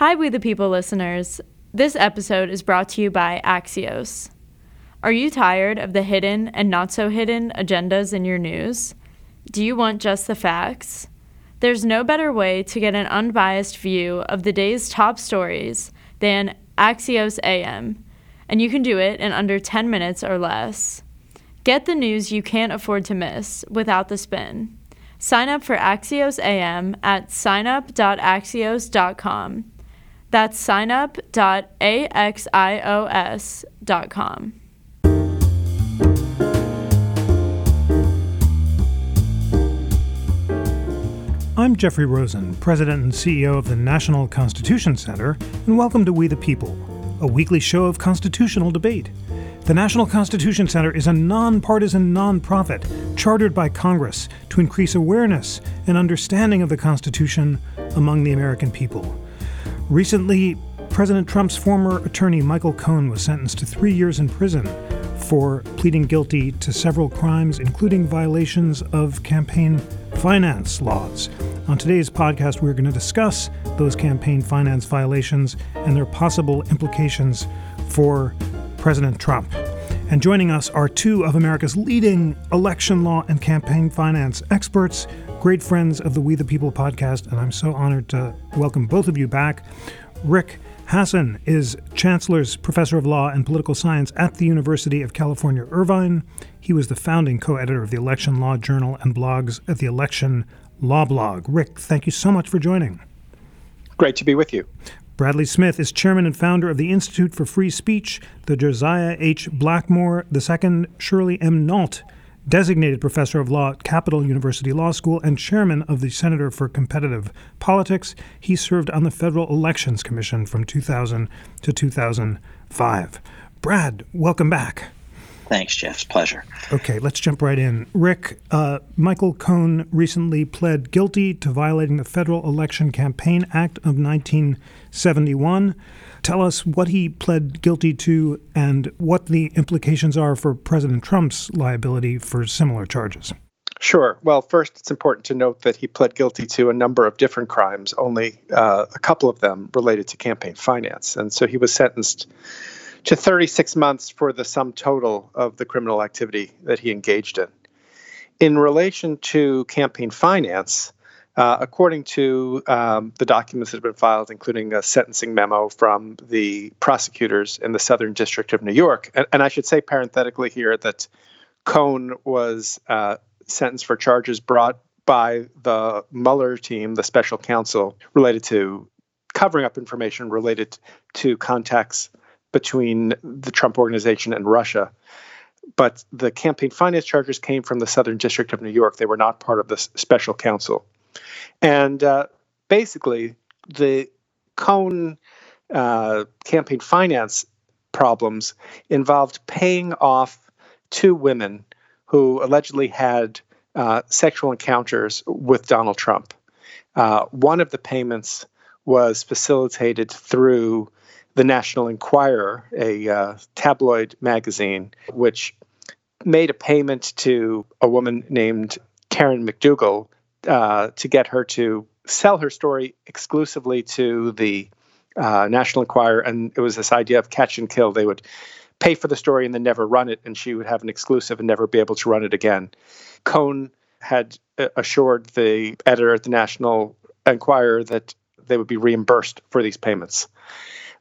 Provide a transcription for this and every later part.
Hi, We the People listeners. This episode is brought to you by Axios. Are you tired of the hidden and not so hidden agendas in your news? Do you want just the facts? There's no better way to get an unbiased view of the day's top stories than Axios AM, and you can do it in under 10 minutes or less. Get the news you can't afford to miss without the spin. Sign up for Axios AM at signup.axios.com. That's signup.axios.com. I'm Jeffrey Rosen, President and CEO of the National Constitution Center, and welcome to We the People, a weekly show of constitutional debate. The National Constitution Center is a nonpartisan nonprofit chartered by Congress to increase awareness and understanding of the Constitution among the American people. Recently, President Trump's former attorney Michael Cohen was sentenced to three years in prison for pleading guilty to several crimes, including violations of campaign finance laws. On today's podcast, we're going to discuss those campaign finance violations and their possible implications for President Trump. And joining us are two of America's leading election law and campaign finance experts, great friends of the We the People podcast, and I'm so honored to welcome both of you back. Rick Hasen is Chancellor's Professor of Law and Political Science at the University of California, Irvine. He was the founding co editor of the Election Law Journal and blogs at the Election Law Blog. Rick, thank you so much for joining. Great to be with you. Bradley Smith is chairman and founder of the Institute for Free Speech, the Josiah H. Blackmore II Shirley M. Nault designated professor of law at Capital University Law School and chairman of the Center for Competitive Politics. He served on the Federal Elections Commission from 2000 to 2005. Brad, welcome back. Thanks, Jeff. Pleasure. Okay, let's jump right in. Rick, uh, Michael Cohen recently pled guilty to violating the Federal Election Campaign Act of 1971. Tell us what he pled guilty to and what the implications are for President Trump's liability for similar charges. Sure. Well, first, it's important to note that he pled guilty to a number of different crimes, only uh, a couple of them related to campaign finance. And so he was sentenced to 36 months for the sum total of the criminal activity that he engaged in. In relation to campaign finance, uh, according to um, the documents that have been filed, including a sentencing memo from the prosecutors in the Southern District of New York, and, and I should say parenthetically here that Cohen was uh, sentenced for charges brought by the Mueller team, the special counsel, related to covering up information related to contacts between the Trump organization and Russia. But the campaign finance charges came from the Southern District of New York. They were not part of the special counsel. And uh, basically, the Cohen uh, campaign finance problems involved paying off two women who allegedly had uh, sexual encounters with Donald Trump. Uh, one of the payments was facilitated through the National Enquirer, a uh, tabloid magazine, which made a payment to a woman named Karen McDougal uh, to get her to sell her story exclusively to the uh, National Enquirer. And it was this idea of catch and kill. They would pay for the story and then never run it, and she would have an exclusive and never be able to run it again. Cohen had uh, assured the editor at the National Enquirer that they would be reimbursed for these payments.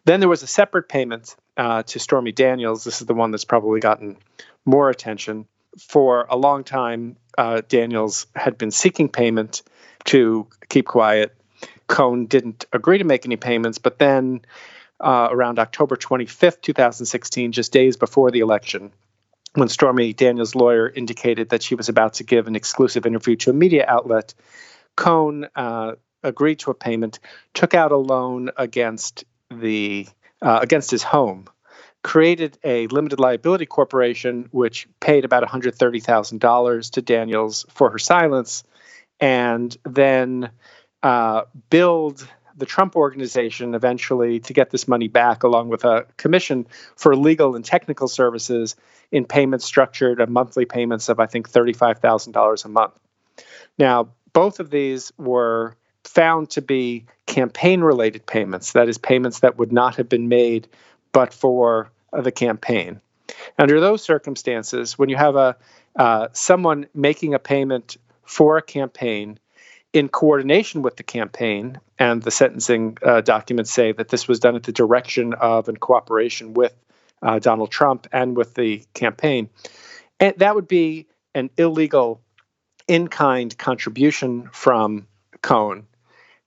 Then there was a separate payment uh, to Stormy Daniels. This is the one that's probably gotten more attention. For a long time, uh, Daniels had been seeking payment to keep quiet. Cohen didn't agree to make any payments, but then uh, around October 25th, 2016, just days before the election, when Stormy Daniels' lawyer indicated that she was about to give an exclusive interview to a media outlet, Cohen uh, agreed to a payment, took out a loan against the uh, against his home, created a limited liability corporation which paid about $130,000 to Daniels for her silence, and then uh, billed the Trump organization eventually to get this money back, along with a commission for legal and technical services in payments structured at monthly payments of, I think, $35,000 a month. Now, both of these were found to be campaign related payments, that is, payments that would not have been made but for the campaign. Under those circumstances, when you have a uh, someone making a payment for a campaign in coordination with the campaign, and the sentencing uh, documents say that this was done at the direction of and cooperation with uh, Donald Trump and with the campaign, and that would be an illegal in kind contribution from Cohen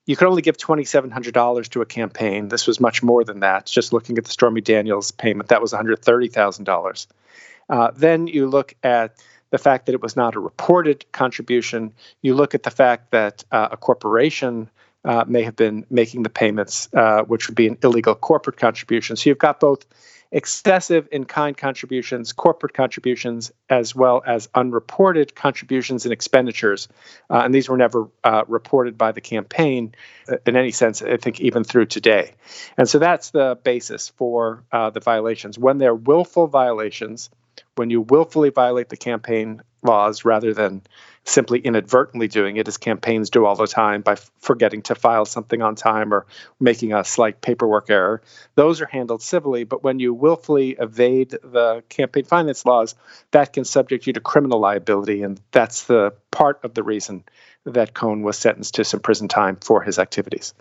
you could only give $2,700 to a campaign. This was much more than that. Just looking at the Stormy Daniels payment, that was $130,000. Uh, then you look at the fact that it was not a reported contribution. You look at the fact that uh, a corporation uh, may have been making the payments, uh, which would be an illegal corporate contribution. So you've got both excessive in kind contributions, corporate contributions, as well as unreported contributions and expenditures. Uh, and these were never uh, reported by the campaign uh, in any sense, I think, even through today. And so that's the basis for uh, the violations. When they're willful violations, when you willfully violate the campaign laws rather than simply inadvertently doing it, as campaigns do all the time by f- forgetting to file something on time or making a slight paperwork error. Those are handled civilly, but when you willfully evade the campaign finance laws, that can subject you to criminal liability, and that's the part of the reason that Cohen was sentenced to some prison time for his activities.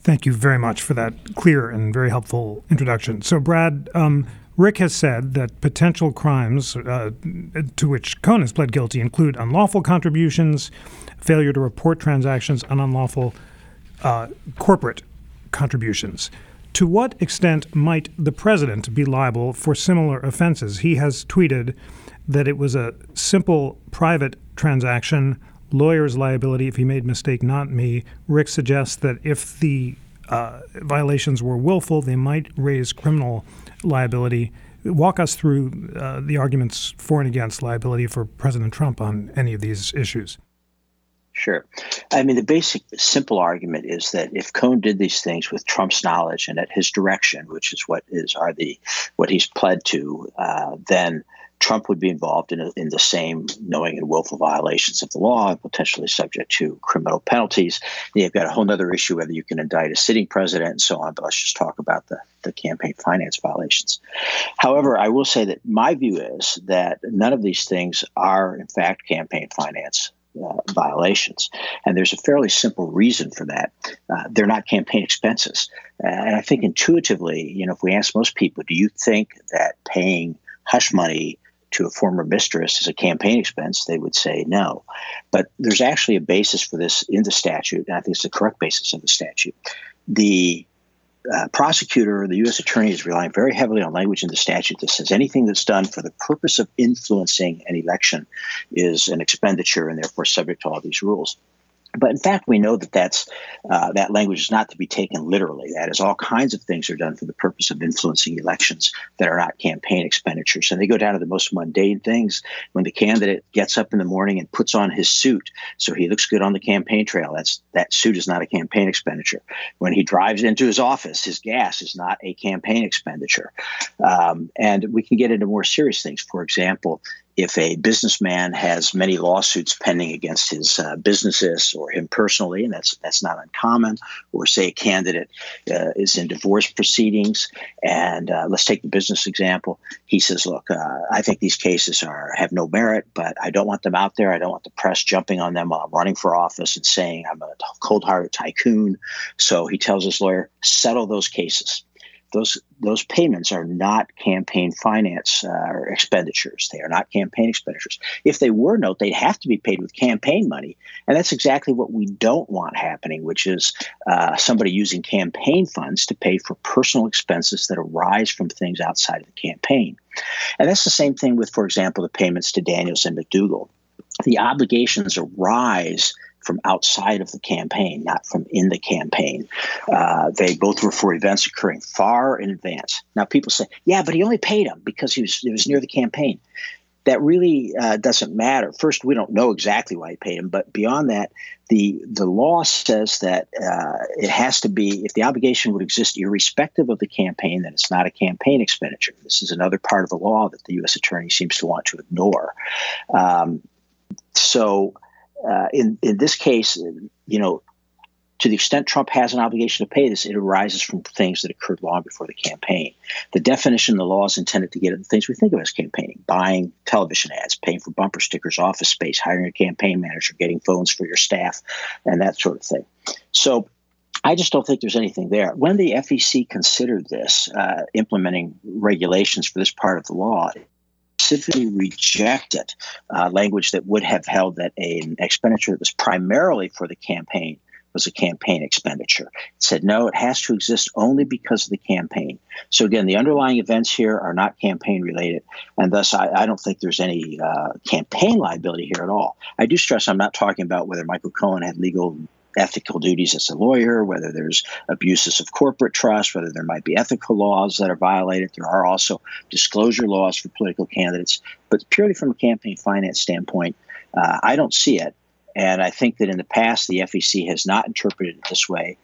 Thank you very much for that clear and very helpful introduction. So, Brad, um, Rick has said that potential crimes uh, to which Cohen has pled guilty include unlawful contributions, failure to report transactions, and unlawful uh, corporate contributions. To what extent might the president be liable for similar offenses? He has tweeted that it was a simple private transaction, lawyer's liability if he made mistake, not me. Rick suggests that if the uh, violations were willful, they might raise criminal liability. Walk us through uh, the arguments for and against liability for President Trump on any of these issues. Sure. I mean, the basic, simple argument is that if Cohen did these things with Trump's knowledge and at his direction, which is what is are the what he's pled to, uh, then Trump would be involved in, a, in the same knowing and willful violations of the law, and potentially subject to criminal penalties. You've got a whole other issue whether you can indict a sitting president and so on, but let's just talk about the, the campaign finance violations. However, I will say that my view is that none of these things are, in fact, campaign finance uh, violations. And there's a fairly simple reason for that. Uh, they're not campaign expenses. and I think intuitively, you know, if we ask most people, do you think that paying hush money to a former mistress as a campaign expense, they would say no. But there's actually a basis for this in the statute, and I think it's the correct basis of the statute. The uh, prosecutor or the U.S. attorney is relying very heavily on language in the statute that says anything that's done for the purpose of influencing an election is an expenditure and therefore subject to all these rules. But in fact, we know that that's uh, that language is not to be taken literally. That is, all kinds of things are done for the purpose of influencing elections that are not campaign expenditures. And they go down to the most mundane things. When the candidate gets up in the morning and puts on his suit so he looks good on the campaign trail, that's that suit is not a campaign expenditure. When he drives into his office, his gas is not a campaign expenditure. Um, and we can get into more serious things. For example, if a businessman has many lawsuits pending against his uh, businesses or him personally, and that's that's not uncommon, or say a candidate uh, is in divorce proceedings, and uh, let's take the business example. He says, "Look, uh, I think these cases are have no merit, but I don't want them out there. I don't want the press jumping on them while I'm running for office and saying I'm a cold-hearted tycoon." So he tells his lawyer, "Settle those cases." Those those payments are not campaign finance uh, expenditures. They are not campaign expenditures. If they were, note they'd have to be paid with campaign money, and that's exactly what we don't want happening, which is uh, somebody using campaign funds to pay for personal expenses that arise from things outside of the campaign. And that's the same thing with, for example, the payments to Daniels and McDougal. The obligations arise from outside of the campaign, not from in the campaign. Uh, they both were for events occurring far in advance. Now, people say, yeah, but he only paid him because he was, it was near the campaign. That really uh, doesn't matter. First, we don't know exactly why he paid him, but beyond that, the the law says that uh, it has to be if the obligation would exist irrespective of the campaign, then it's not a campaign expenditure. This is another part of the law that the U.S. attorney seems to want to ignore. Um, so uh, in in this case, you know, to the extent Trump has an obligation to pay this, it arises from things that occurred long before the campaign. The definition of the law is intended to get at the things we think of as campaigning buying television ads, paying for bumper stickers, office space, hiring a campaign manager, getting phones for your staff, and that sort of thing. So I just don't think there's anything there. When the FEC considered this, uh, implementing regulations for this part of the law, specifically rejected uh, language that would have held that an expenditure that was primarily for the campaign was a campaign expenditure. It said, no, it has to exist only because of the campaign. So, again, the underlying events here are not campaign related, and thus I, I don't think there's any uh, campaign liability here at all. I do stress I'm not talking about whether Michael Cohen had legal ethical duties as a lawyer, whether there's abuses of corporate trust, whether there might be ethical laws that are violated. There are also disclosure laws for political candidates. But purely from a campaign finance standpoint, uh, I don't see it. And I think that in the past, the FEC has not interpreted it this way.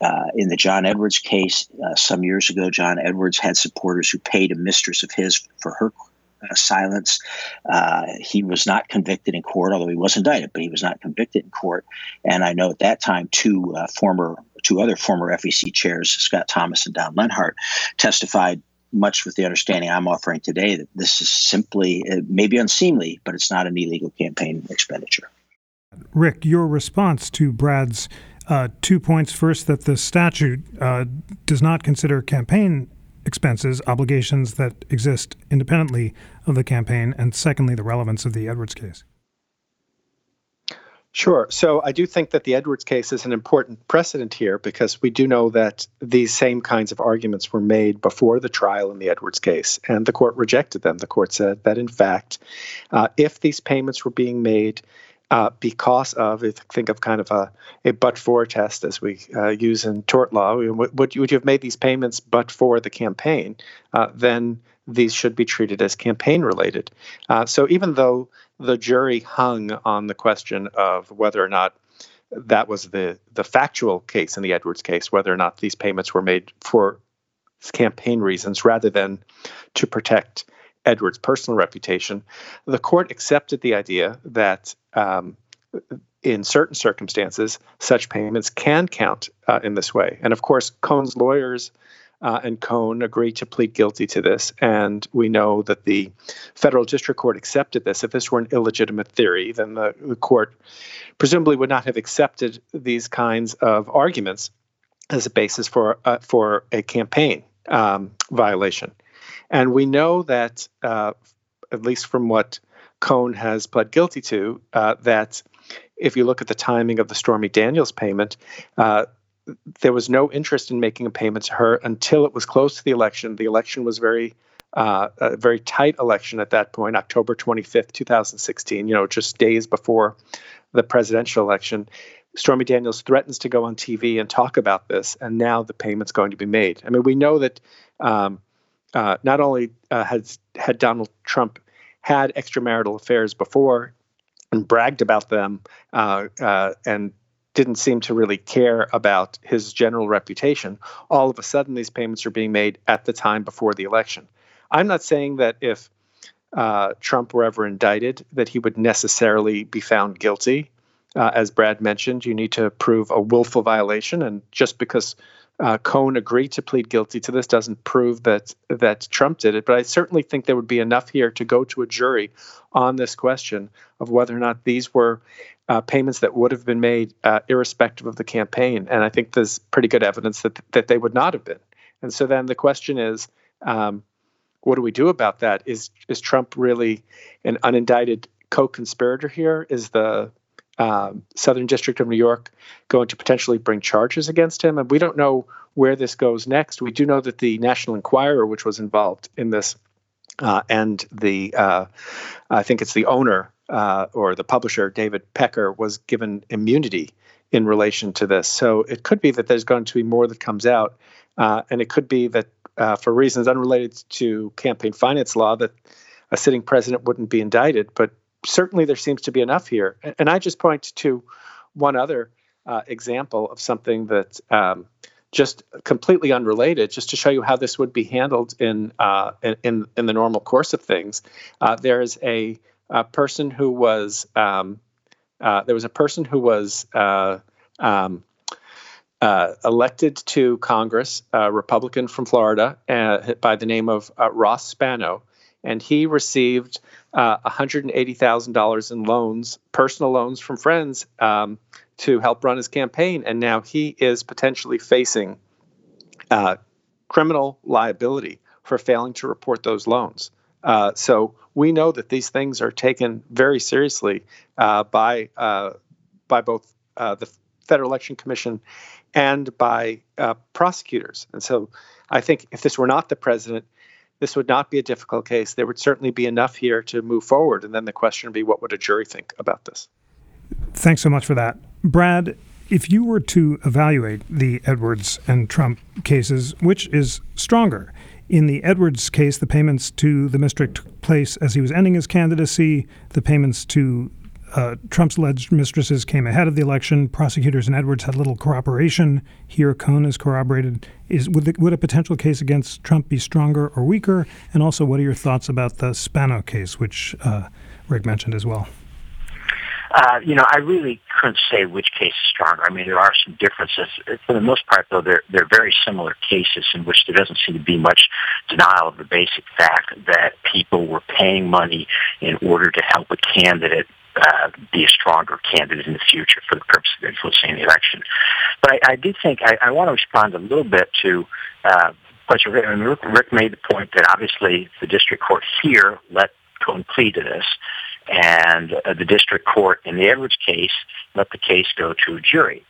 Uh, in the John Edwards case, uh, some years ago, John Edwards had supporters who paid a mistress of his for her uh, silence. Uh, he was not convicted in court, although he was indicted, but he was not convicted in court. And I know at that time, two uh, former, two other former FEC chairs, Scott Thomas and Don Lenhard, testified much with the understanding I'm offering today that this is simply, it may be unseemly, but it's not an illegal campaign expenditure. Rick, your response to Brad's uh, two points first, that the statute uh, does not consider campaign expenses, obligations that exist independently of the campaign, and secondly, the relevance of the Edwards case? Sure. So I do think that the Edwards case is an important precedent here because we do know that these same kinds of arguments were made before the trial in the Edwards case, and the court rejected them. The court said that, in fact, uh, if these payments were being made uh, because of, if think of kind of a, a but for test as we uh, use in tort law, would, would you have made these payments but for the campaign, uh, then these should be treated as campaign related. Uh, so even though the jury hung on the question of whether or not that was the, the factual case in the Edwards case, whether or not these payments were made for campaign reasons rather than to protect Edwards' personal reputation, the court accepted the idea that um, in certain circumstances, such payments can count uh, in this way. And of course, Cohen's lawyers uh, and Cohen agreed to plead guilty to this. And we know that the federal district court accepted this. If this were an illegitimate theory, then the, the court presumably would not have accepted these kinds of arguments as a basis for uh, for a campaign um, violation. And we know that, uh, at least from what Cohen has pled guilty to, uh, that if you look at the timing of the Stormy Daniels payment, uh, there was no interest in making a payment to her until it was close to the election. The election was very uh, a very tight election at that point, October 25th, 2016, you know, just days before the presidential election. Stormy Daniels threatens to go on TV and talk about this, and now the payment's going to be made. I mean, we know that um, uh, not only uh, has had Donald Trump had extramarital affairs before and bragged about them uh, uh, and didn't seem to really care about his general reputation, all of a sudden these payments are being made at the time before the election. I'm not saying that if uh, Trump were ever indicted, that he would necessarily be found guilty. Uh, as Brad mentioned, you need to prove a willful violation, and just because uh, Cohen agreed to plead guilty to this doesn't prove that that Trump did it, but I certainly think there would be enough here to go to a jury on this question of whether or not these were uh, payments that would have been made uh, irrespective of the campaign. And I think there's pretty good evidence that that they would not have been. And so then the question is, um, what do we do about that? Is is Trump really an unindicted co-conspirator here? Is the um, Southern District of New York going to potentially bring charges against him. And we don't know where this goes next. We do know that the National Enquirer, which was involved in this, uh, and the uh, I think it's the owner uh, or the publisher, David Pecker, was given immunity in relation to this. So it could be that there's going to be more that comes out, uh, and it could be that uh, for reasons unrelated to campaign finance law that a sitting president wouldn't be indicted, but certainly there seems to be enough here. And I just point to one other uh, example of something that um, just completely unrelated, just to show you how this would be handled in uh, in in the normal course of things. Uh, there is a, a, person who was um, uh, there was a person who was uh, um, uh, elected to Congress, a Republican from Florida by the name of Ross Spano, and he received uh, $180,000 in loans, personal loans from friends, um, to help run his campaign. And now he is potentially facing uh, criminal liability for failing to report those loans. Uh, so we know that these things are taken very seriously uh, by uh, by both uh, the Federal Election Commission and by prosecutors. And so I think if this were not the president, this would not be a difficult case. There would certainly be enough here to move forward. And then the question would be what would a jury think about this? Thanks so much for that. Brad, if you were to evaluate the Edwards and Trump cases, which is stronger? In the Edwards case, the payments to the Mistrick took place as he was ending his candidacy. The payments to uh, Trump's alleged mistresses came ahead of the election. Prosecutors and Edwards had little corroboration. Here, Cohen is corroborated. Is would, the, would a potential case against Trump be stronger or weaker? And also, what are your thoughts about the Spano case, which uh, Rick mentioned as well? Uh, you know, I really couldn't say which case is stronger. I mean, there are some differences. For the most part, though, they're, they're very similar cases in which there doesn't seem to be much denial of the basic fact that people were paying money in order to help a candidate uh, be a stronger candidate in the future for the purpose of influencing the election. But I, I do think I, I want to respond a little bit to uh, what Rick, Rick made the point that obviously the district court here let Cohen plead to this and uh, the district court in the Edwards case let the case go to a jury.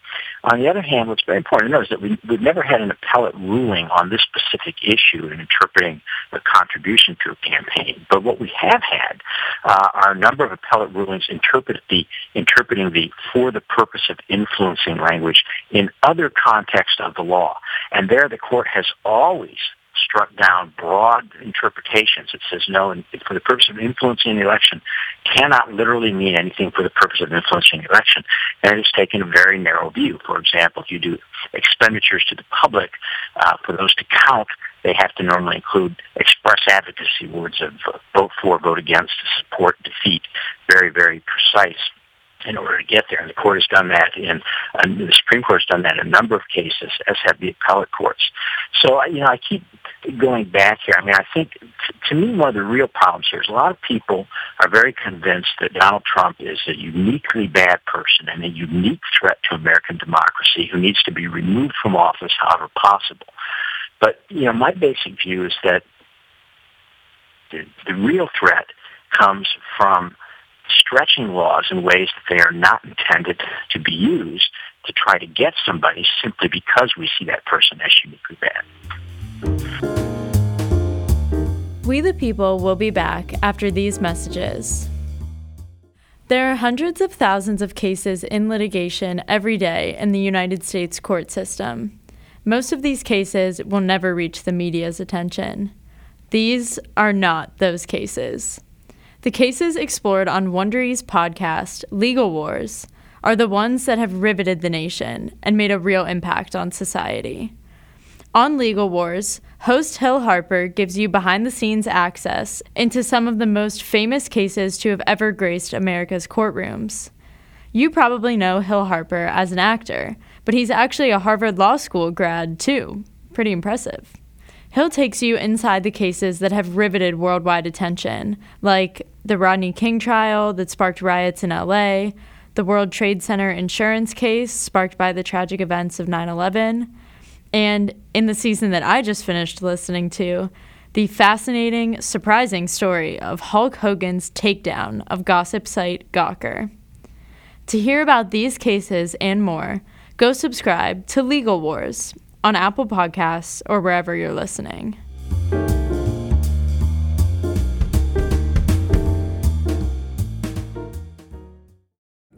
On the other hand, what's very important to note is that we, have never had an appellate ruling on this specific issue in interpreting the contribution to a campaign. But what we have had uh, are a number of appellate rulings interpret the, interpreting the for the purpose of influencing language in other contexts of the law. And there the court has always struck down broad interpretations. It says no, and for the purpose of influencing the election cannot literally mean anything for the purpose of influencing the election. And it has taken a very narrow view. For example, if you do expenditures to the public, uh, for those to count, they have to normally include express advocacy words of vote for, vote against, support, defeat, very, very precise in order to get there. And the court has done that in, and the Supreme Court has done that in a number of cases, as have the appellate courts. So, you know, I keep going back here. I mean, I think to me, one of the real problems here is a lot of people are very convinced that Donald Trump is a uniquely bad person and a unique threat to American democracy who needs to be removed from office however possible. But, you know, my basic view is that the, the real threat comes from stretching laws in ways that they are not intended to be used to try to get somebody simply because we see that person as uniquely bad. We the People will be back after these messages. There are hundreds of thousands of cases in litigation every day in the United States court system. Most of these cases will never reach the media's attention. These are not those cases. The cases explored on Wondery's podcast, Legal Wars, are the ones that have riveted the nation and made a real impact on society. On Legal Wars, host Hill Harper gives you behind the scenes access into some of the most famous cases to have ever graced America's courtrooms. You probably know Hill Harper as an actor, but he's actually a Harvard Law School grad, too. Pretty impressive. Hill takes you inside the cases that have riveted worldwide attention, like the Rodney King trial that sparked riots in LA, the World Trade Center insurance case sparked by the tragic events of 9 11, and in the season that I just finished listening to, the fascinating, surprising story of Hulk Hogan's takedown of gossip site Gawker. To hear about these cases and more, go subscribe to Legal Wars on Apple Podcasts or wherever you're listening.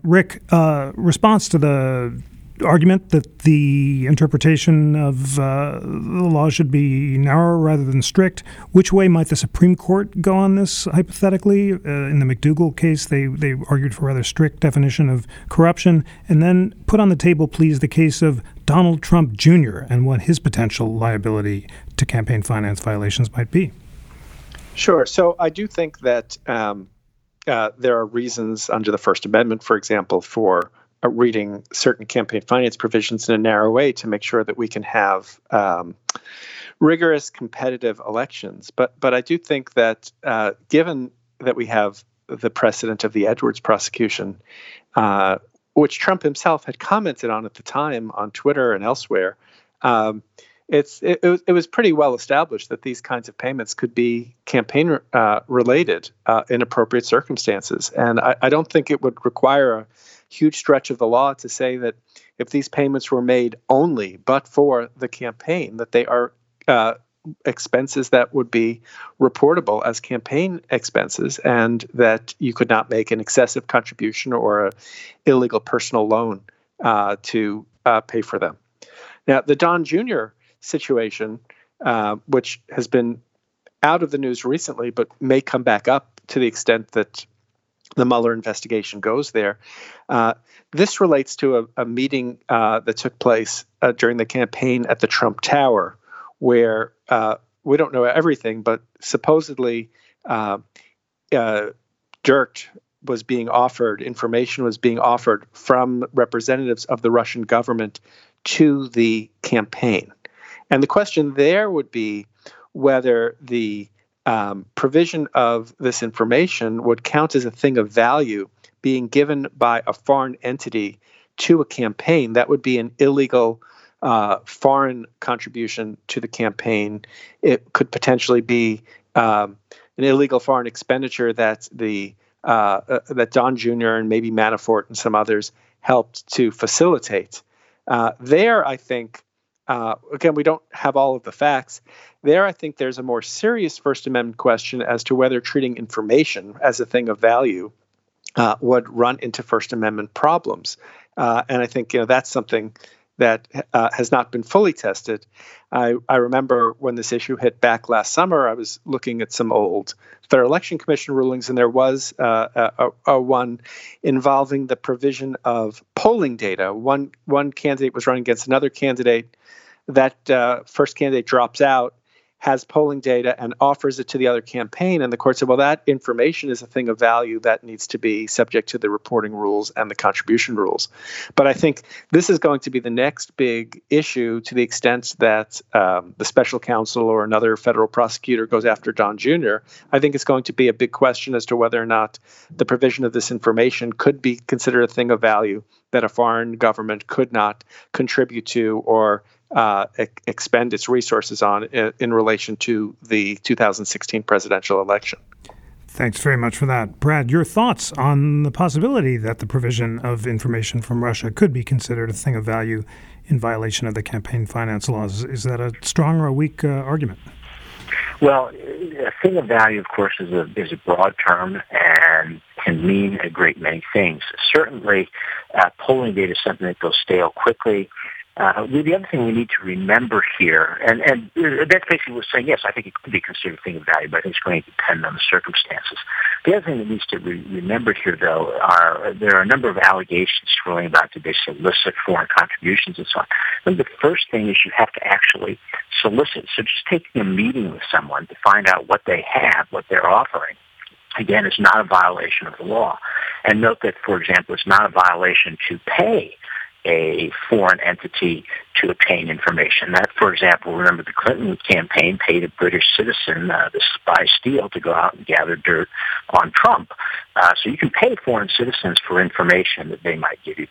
Rick, uh, response to the argument that the interpretation of uh, the law should be narrow rather than strict. Which way might the Supreme Court go on this, hypothetically? Uh, in the McDonnell case, they, they argued for a rather strict definition of corruption. And then put on the table, please, the case of Donald Trump Jr. and what his potential liability to campaign finance violations might be. Sure. So I do think that um, uh, there are reasons under the First Amendment, for example, for reading certain campaign finance provisions in a narrow way to make sure that we can have um, rigorous competitive elections. But but I do think that uh, given that we have the precedent of the Edwards prosecution, uh, which Trump himself had commented on at the time on Twitter and elsewhere. Um, it's it, it, was, it was pretty well established that these kinds of payments could be campaign uh, related uh, in appropriate circumstances, and I, I, don't think it would require a huge stretch of the law to say that if these payments were made only but for the campaign, that they are uh, expenses that would be reportable as campaign expenses and that you could not make an excessive contribution or an illegal personal loan uh, to uh, pay for them. Now, the Don Jr. situation, uh, which has been out of the news recently, but may come back up to the extent that the Mueller investigation goes there. Uh, this relates to a, a meeting uh, that took place uh, during the campaign at the Trump Tower, where uh, we don't know everything, but supposedly uh, dirt was being offered, information was being offered from representatives of the Russian government to the campaign. And the question there would be whether the um, provision of this information would count as a thing of value being given by a foreign entity to a campaign. That would be an illegal uh, foreign contribution to the campaign. It could potentially be um, an illegal foreign expenditure that the uh, uh, that Don Jr. and maybe Manafort and some others helped to facilitate. Uh, there, I think, uh, again, we don't have all of the facts. There, I think there's a more serious First Amendment question as to whether treating information as a thing of value uh, would run into First Amendment problems. and I think you know that's something that uh, has not been fully tested. I, I, remember when this issue hit back last summer, I was looking at some old Federal Election Commission rulings, and there was uh, a, a, one involving the provision of polling data. One one candidate was running against another candidate. That uh, first candidate drops out, has polling data and offers it to the other campaign. And the court said, well, that information is a thing of value that needs to be subject to the reporting rules and the contribution rules. But I think this is going to be the next big issue to the extent that um, the special counsel or another federal prosecutor goes after Don Jr. I think it's going to be a big question as to whether or not the provision of this information could be considered a thing of value that a foreign government could not contribute to or uh, expend its resources on in, in relation to the 2016 presidential election. Thanks very much for that. Brad, your thoughts on the possibility that the provision of information from Russia could be considered a thing of value in violation of the campaign finance laws. Is that a strong or a weak uh, argument? Well, a thing of value, of course, is a, is a broad term and can mean a great many things. Certainly, uh, polling data is something that goes stale quickly. Uh, the other thing we need to remember here, and, and that's basically what saying, yes, I think it could be considered a thing of value, but I think it's going to depend on the circumstances. The other thing that needs to be remembered here, though, are there are a number of allegations swirling about did they solicit foreign contributions and so on. The first thing is you have to actually solicit. So just taking a meeting with someone to find out what they have, what they're offering, again, is not a violation of the law. And note that, for example, it's not a violation to pay a foreign entity to obtain information. That, for example, remember the Clinton campaign paid a British citizen, uh, the spy Steele, to go out and gather dirt on Trump. Uh, so you can pay foreign citizens for information that they might give you.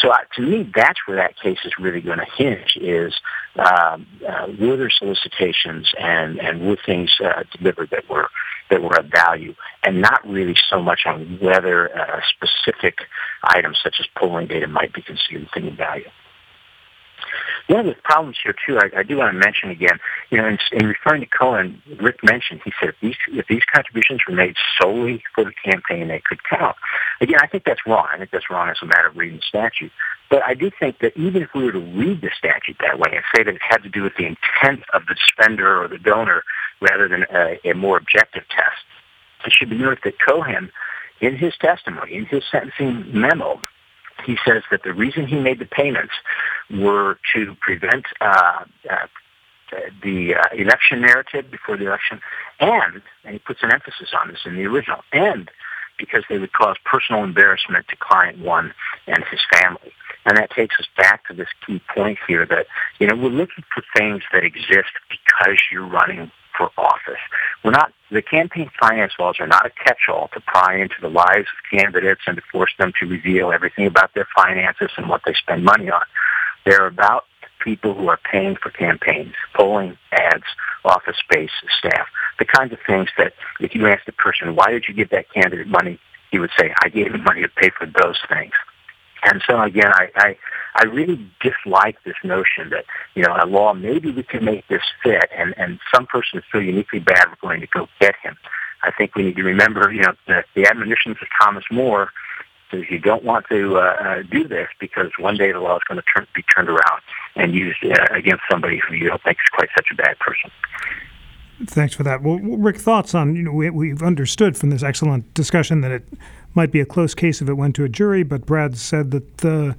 So uh, to me, that's where that case is really going to hinge: is um, uh, were there solicitations and and were things uh, delivered that were that were of value, and not really so much on whether a specific item such as polling data might be considered a thing of value. One of the problems here too, I, I do want to mention again, you know, in, in referring to Cohen, Rick mentioned he said if these if these contributions were made solely for the campaign, they could count. Again, I think that's wrong. I think that's wrong as a matter of reading the statute. But I do think that even if we were to read the statute that way and say that it had to do with the intent of the spender or the donor rather than a, a more objective test, it should be noted that Cohen, in his testimony, in his sentencing memo, he says that the reason he made the payments were to prevent uh, uh, the uh, election narrative before the election, and and he puts an emphasis on this in the original, and because they would cause personal embarrassment to client one and his family. And that takes us back to this key point here that, you know, we're looking for things that exist because you're running for office. We're not, the campaign finance laws are not a catch-all to pry into the lives of candidates and to force them to reveal everything about their finances and what they spend money on. They're about people who are paying for campaigns, polling, ads, office space, staff, the kinds of things that if you ask the person, why did you give that candidate money? He would say, I gave him money to pay for those things. And so again, I, I, I really dislike this notion that, you know, a law, maybe we can make this fit and, and some person is so uniquely bad we're going to go get him. I think we need to remember, you know, the, the admonitions of Thomas More is you don't want to uh, uh, do this because one day the law is going to turn, be turned around and used uh, against somebody who you don't think is quite such a bad person. Thanks for that. Well, Rick, thoughts on you know we, we've understood from this excellent discussion that it might be a close case if it went to a jury, but Brad said that the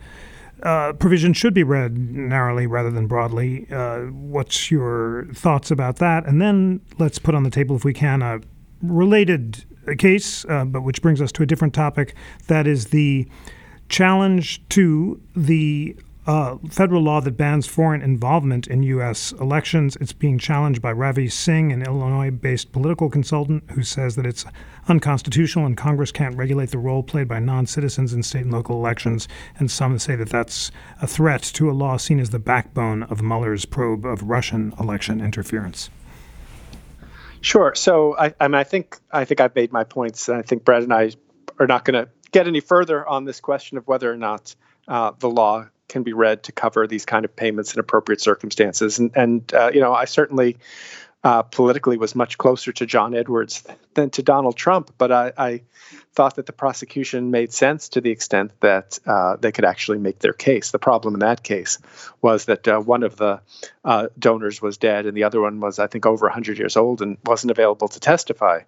uh, provision should be read narrowly rather than broadly. Uh, what's your thoughts about that? And then let's put on the table, if we can, a related case, uh, but which brings us to a different topic. That is the challenge to the uh, federal law that bans foreign involvement in U.S. elections. It's being challenged by Ravi Singh, an Illinois based political consultant who says that it's unconstitutional and Congress can't regulate the role played by non citizens in state and local elections. And some say that that's a threat to a law seen as the backbone of Mueller's probe of Russian election interference. Sure. So I, I, mean, I think I think I've made my points, and I think Brad and I are not going to get any further on this question of whether or not uh, the law can be read to cover these kind of payments in appropriate circumstances. And, and uh, you know, I certainly uh, politically was much closer to John Edwards than to Donald Trump, but I, I thought that the prosecution made sense to the extent that uh, they could actually make their case. The problem in that case was that uh, one of the uh, donors was dead, and the other one was, I think, over 100 years old and wasn't available to testify.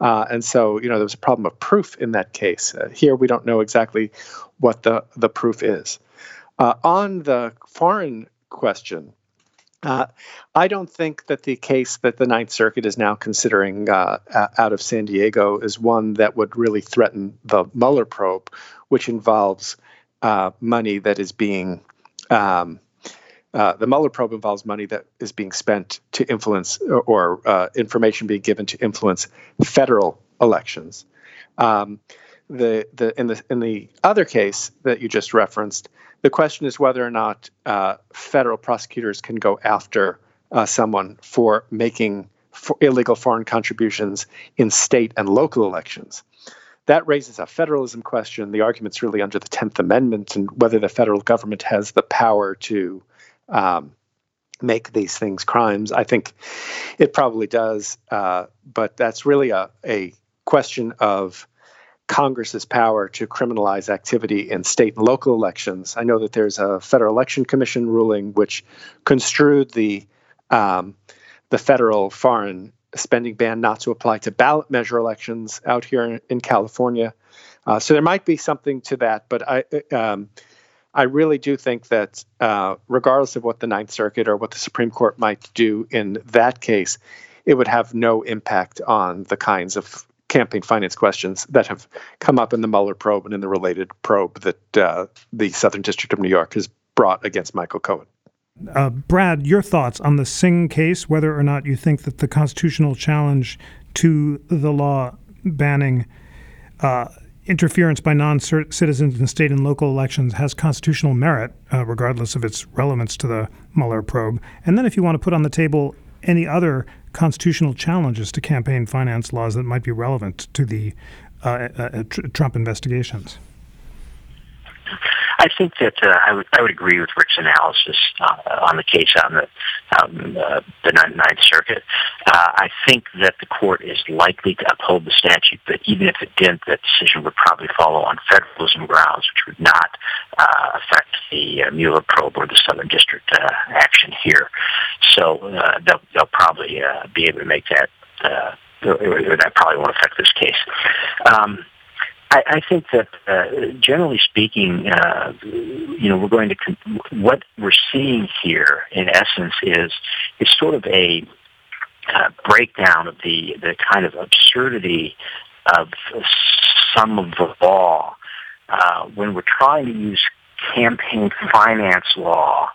Uh, and so, you know, there was a problem of proof in that case. Uh, here, we don't know exactly what the the proof is. Uh, on the foreign question, uh, I don't think that the case that the Ninth Circuit is now considering uh, out of San Diego is one that would really threaten the Mueller probe, which involves uh, money that is being. Um, uh, the Mueller probe involves money that is being spent to influence or, or uh, information being given to influence federal elections. Um, the, the, in the in the other case that you just referenced, the question is whether or not uh, federal prosecutors can go after uh, someone for making for illegal foreign contributions in state and local elections. That raises a federalism question. The argument's really under the 10th Amendment and whether the federal government has the power to um, make these things crimes. I think it probably does, uh, but that's really a, a question of Congress's power to criminalize activity in state and local elections. I know that there's a Federal Election Commission ruling which construed the um, the federal foreign spending ban not to apply to ballot measure elections out here in, in California. Uh, so there might be something to that, but I um, I really do think that uh, regardless of what the Ninth Circuit or what the Supreme Court might do in that case, it would have no impact on the kinds of campaign finance questions that have come up in the Mueller probe and in the related probe that uh, the Southern District of New York has brought against Michael Cohen. Uh, Brad, your thoughts on the Singh case, whether or not you think that the constitutional challenge to the law banning uh, interference by non citizens in state and local elections has constitutional merit, uh, regardless of its relevance to the Mueller probe. And then, if you want to put on the table any other constitutional challenges to campaign finance laws that might be relevant to the uh, uh, uh Trump investigations? I think that uh, I would I would agree with Rick's analysis uh, on the case on the um, uh, the Ninth Circuit. Uh, I think that the court is likely to uphold the statute, but even if it didn't, that decision would probably follow on federalism grounds, which would not uh, affect the uh, Mueller probe or the Southern District uh, action here. So uh, they'll, they'll probably uh, be able to make that. Uh, that probably won't affect this case. Um, I, I think that uh, generally speaking, uh, you know, we're going to con- what we're seeing here, in essence, is is sort of a uh, breakdown of the the kind of absurdity of some of the law, uh, when we're trying to use campaign finance law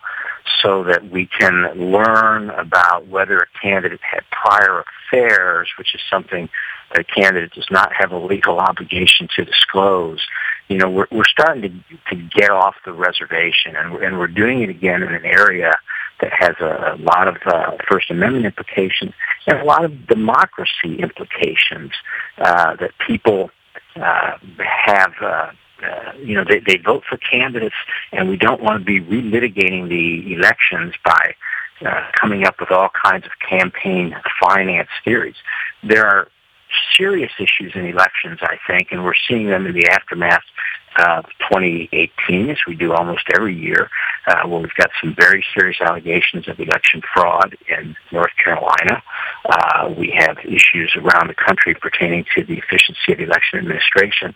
so that we can learn about whether a candidate had prior affairs, which is something a candidate does not have a legal obligation to disclose. You know, we're, we're starting to, to get off the reservation, and we're, and we're doing it again in an area that has a, a lot of uh, First Amendment implications and a lot of democracy implications uh, that people uh, have. Uh, you know, they, they vote for candidates, and we don't want to be relitigating the elections by uh, coming up with all kinds of campaign finance theories. There are serious issues in elections, I think, and we're seeing them in the aftermath of 2018, as we do almost every year, uh, where we've got some very serious allegations of election fraud in North Carolina. Uh, we have issues around the country pertaining to the efficiency of election administration.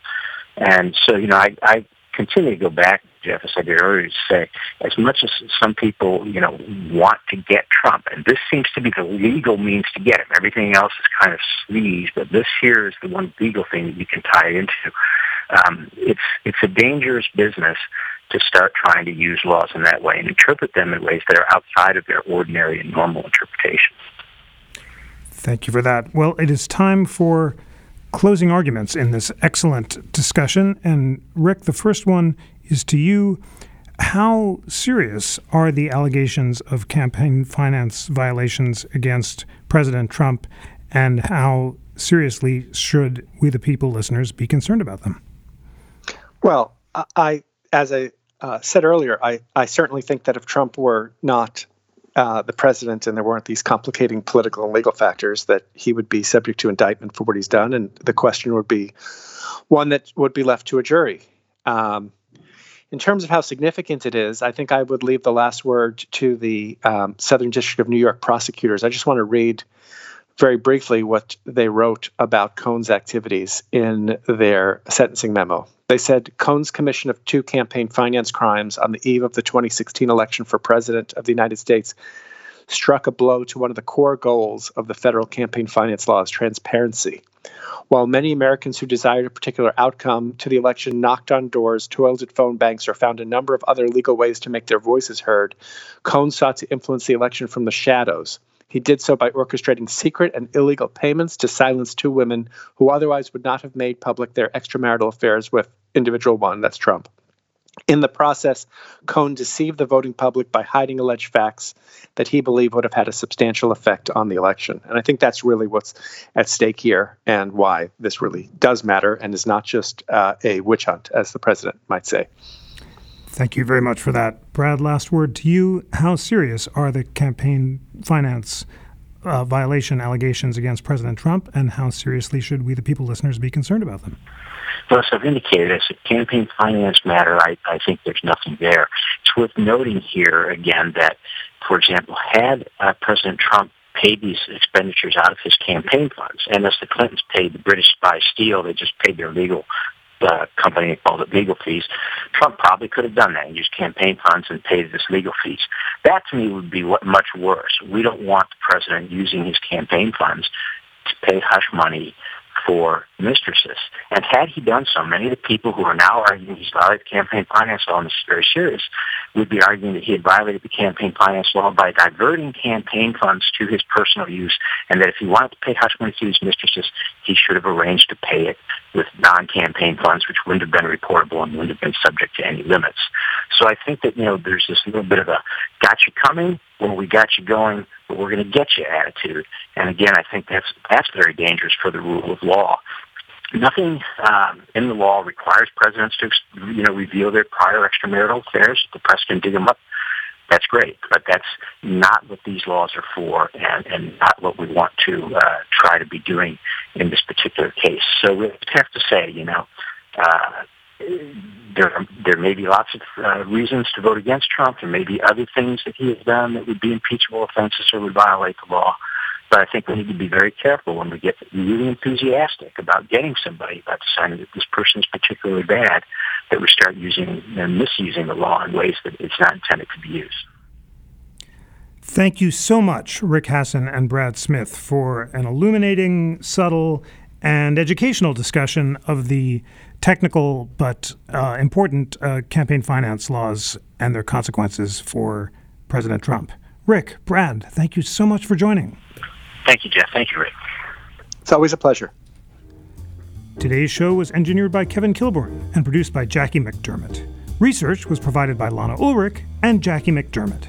And so, you know, I, I continue to go back, Jeff, as I did earlier, to say, as much as some people, you know, want to get Trump, and this seems to be the legal means to get him. Everything else is kind of sleaze, but this here is the one legal thing that you can tie into. Um, it's it's a dangerous business to start trying to use laws in that way and interpret them in ways that are outside of their ordinary and normal interpretation. Thank you for that. Well, it is time for closing arguments in this excellent discussion. And Rick, the first one is to you. How serious are the allegations of campaign finance violations against President Trump, and how seriously should we, the people listeners, be concerned about them? Well, I, as I uh, said earlier, I, I certainly think that if Trump were not uh, the president and there weren't these complicating political and legal factors, that he would be subject to indictment for what he's done, and the question would be one that would be left to a jury. Um, in terms of how significant it is, I think I would leave the last word to the um, Southern District of New York prosecutors. I just want to read very briefly what they wrote about Cohen's activities in their sentencing memo. They said Cohen's commission of two campaign finance crimes on the eve of the 2016 election for president of the United States struck a blow to one of the core goals of the federal campaign finance laws transparency. While many Americans who desired a particular outcome to the election knocked on doors, toiled at phone banks, or found a number of other legal ways to make their voices heard, Cohen sought to influence the election from the shadows. He did so by orchestrating secret and illegal payments to silence two women who otherwise would not have made public their extramarital affairs with individual one, that's Trump. In the process, Cohen deceived the voting public by hiding alleged facts that he believed would have had a substantial effect on the election. And I think that's really what's at stake here and why this really does matter and is not just uh, a witch hunt, as the president might say. Thank you very much for that. Brad, last word to you. How serious are the campaign finance uh, violation allegations against President Trump, and how seriously should we, the people listeners, be concerned about them? Well, as I've indicated, as a campaign finance matter, I, I think there's nothing there. It's worth noting here again that, for example, had uh, President Trump paid these expenditures out of his campaign funds, and as the Clintons paid the British spy Steele, they just paid their legal uh, company called it legal fees. Trump probably could have done that and used campaign funds and paid this legal fees. That to me would be what, much worse. We don't want the president using his campaign funds to pay hush money for mistresses. And had he done so, many of the people who are now arguing he's violated the campaign finance law, and this is very serious, would be arguing that he had violated the campaign finance law by diverting campaign funds to his personal use, and that if he wanted to pay hush money to his mistresses, he should have arranged to pay it with non-campaign funds, which wouldn't have been reportable and wouldn't have been subject to any limits. So I think that, you know, there's this little bit of a got you coming, well, we got you going, but we're going to get you attitude. And again, I think that's that's very dangerous for the rule of law. Nothing um, in the law requires presidents to, you know, reveal their prior extramarital affairs. The press can dig them up. That's great, but that's not what these laws are for, and, and not what we want to uh, try to be doing in this particular case. So we have to say, you know, uh, there there may be lots of uh, reasons to vote against Trump. There may be other things that he has done that would be impeachable offenses or would violate the law. But I think we need to be very careful when we get really enthusiastic about getting somebody, about deciding that this person is particularly bad, that we start using and misusing the law in ways that it's not intended to be used. Thank you so much, Rick Hasen and Brad Smith, for an illuminating, subtle, and educational discussion of the technical but uh, important uh, campaign finance laws and their consequences for President Trump. Rick, Brad, thank you so much for joining. Thank you, Jeff. Thank you, Rick. It's always a pleasure. Today's show was engineered by Kevin Kilborn and produced by Jackie McDermott. Research was provided by Lana Ulrich and Jackie McDermott.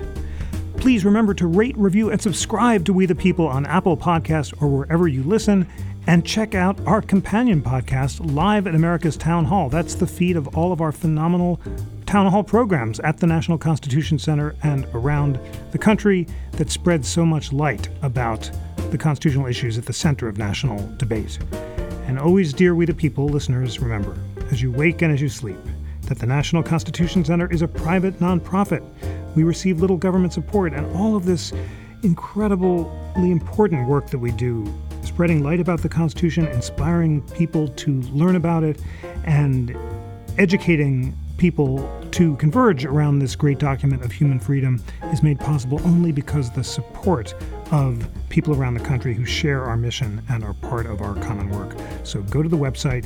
Please remember to rate, review, and subscribe to We the People on Apple Podcasts or wherever you listen. And check out our companion podcast, Live at America's Town Hall. That's the feed of all of our phenomenal town hall programs at the National Constitution Center and around the country that spread so much light about the constitutional issues at the center of national debate. And always, dear We the People listeners, remember, as you wake and as you sleep, that the National Constitution Center is a private nonprofit. We receive little government support, and all of this incredibly important work that we do, spreading light about the Constitution, inspiring people to learn about it, and educating people to converge around this great document of human freedom is made possible only because the support of people around the country who share our mission and are part of our common work. So go to the website,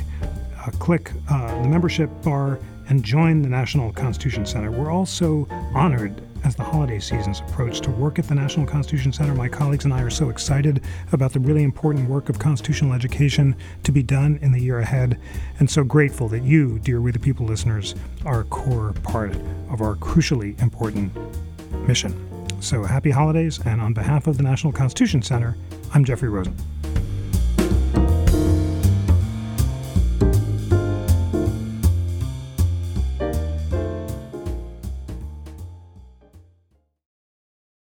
uh, click uh, the membership bar, and join the National Constitution Center. We're also honored as the holiday seasons approach to work at the National Constitution Center. My colleagues and I are so excited about the really important work of constitutional education to be done in the year ahead, and so grateful that you, dear We the People listeners, are a core part of our crucially important mission. So happy holidays, and on behalf of the National Constitution Center, I'm Jeffrey Rosen.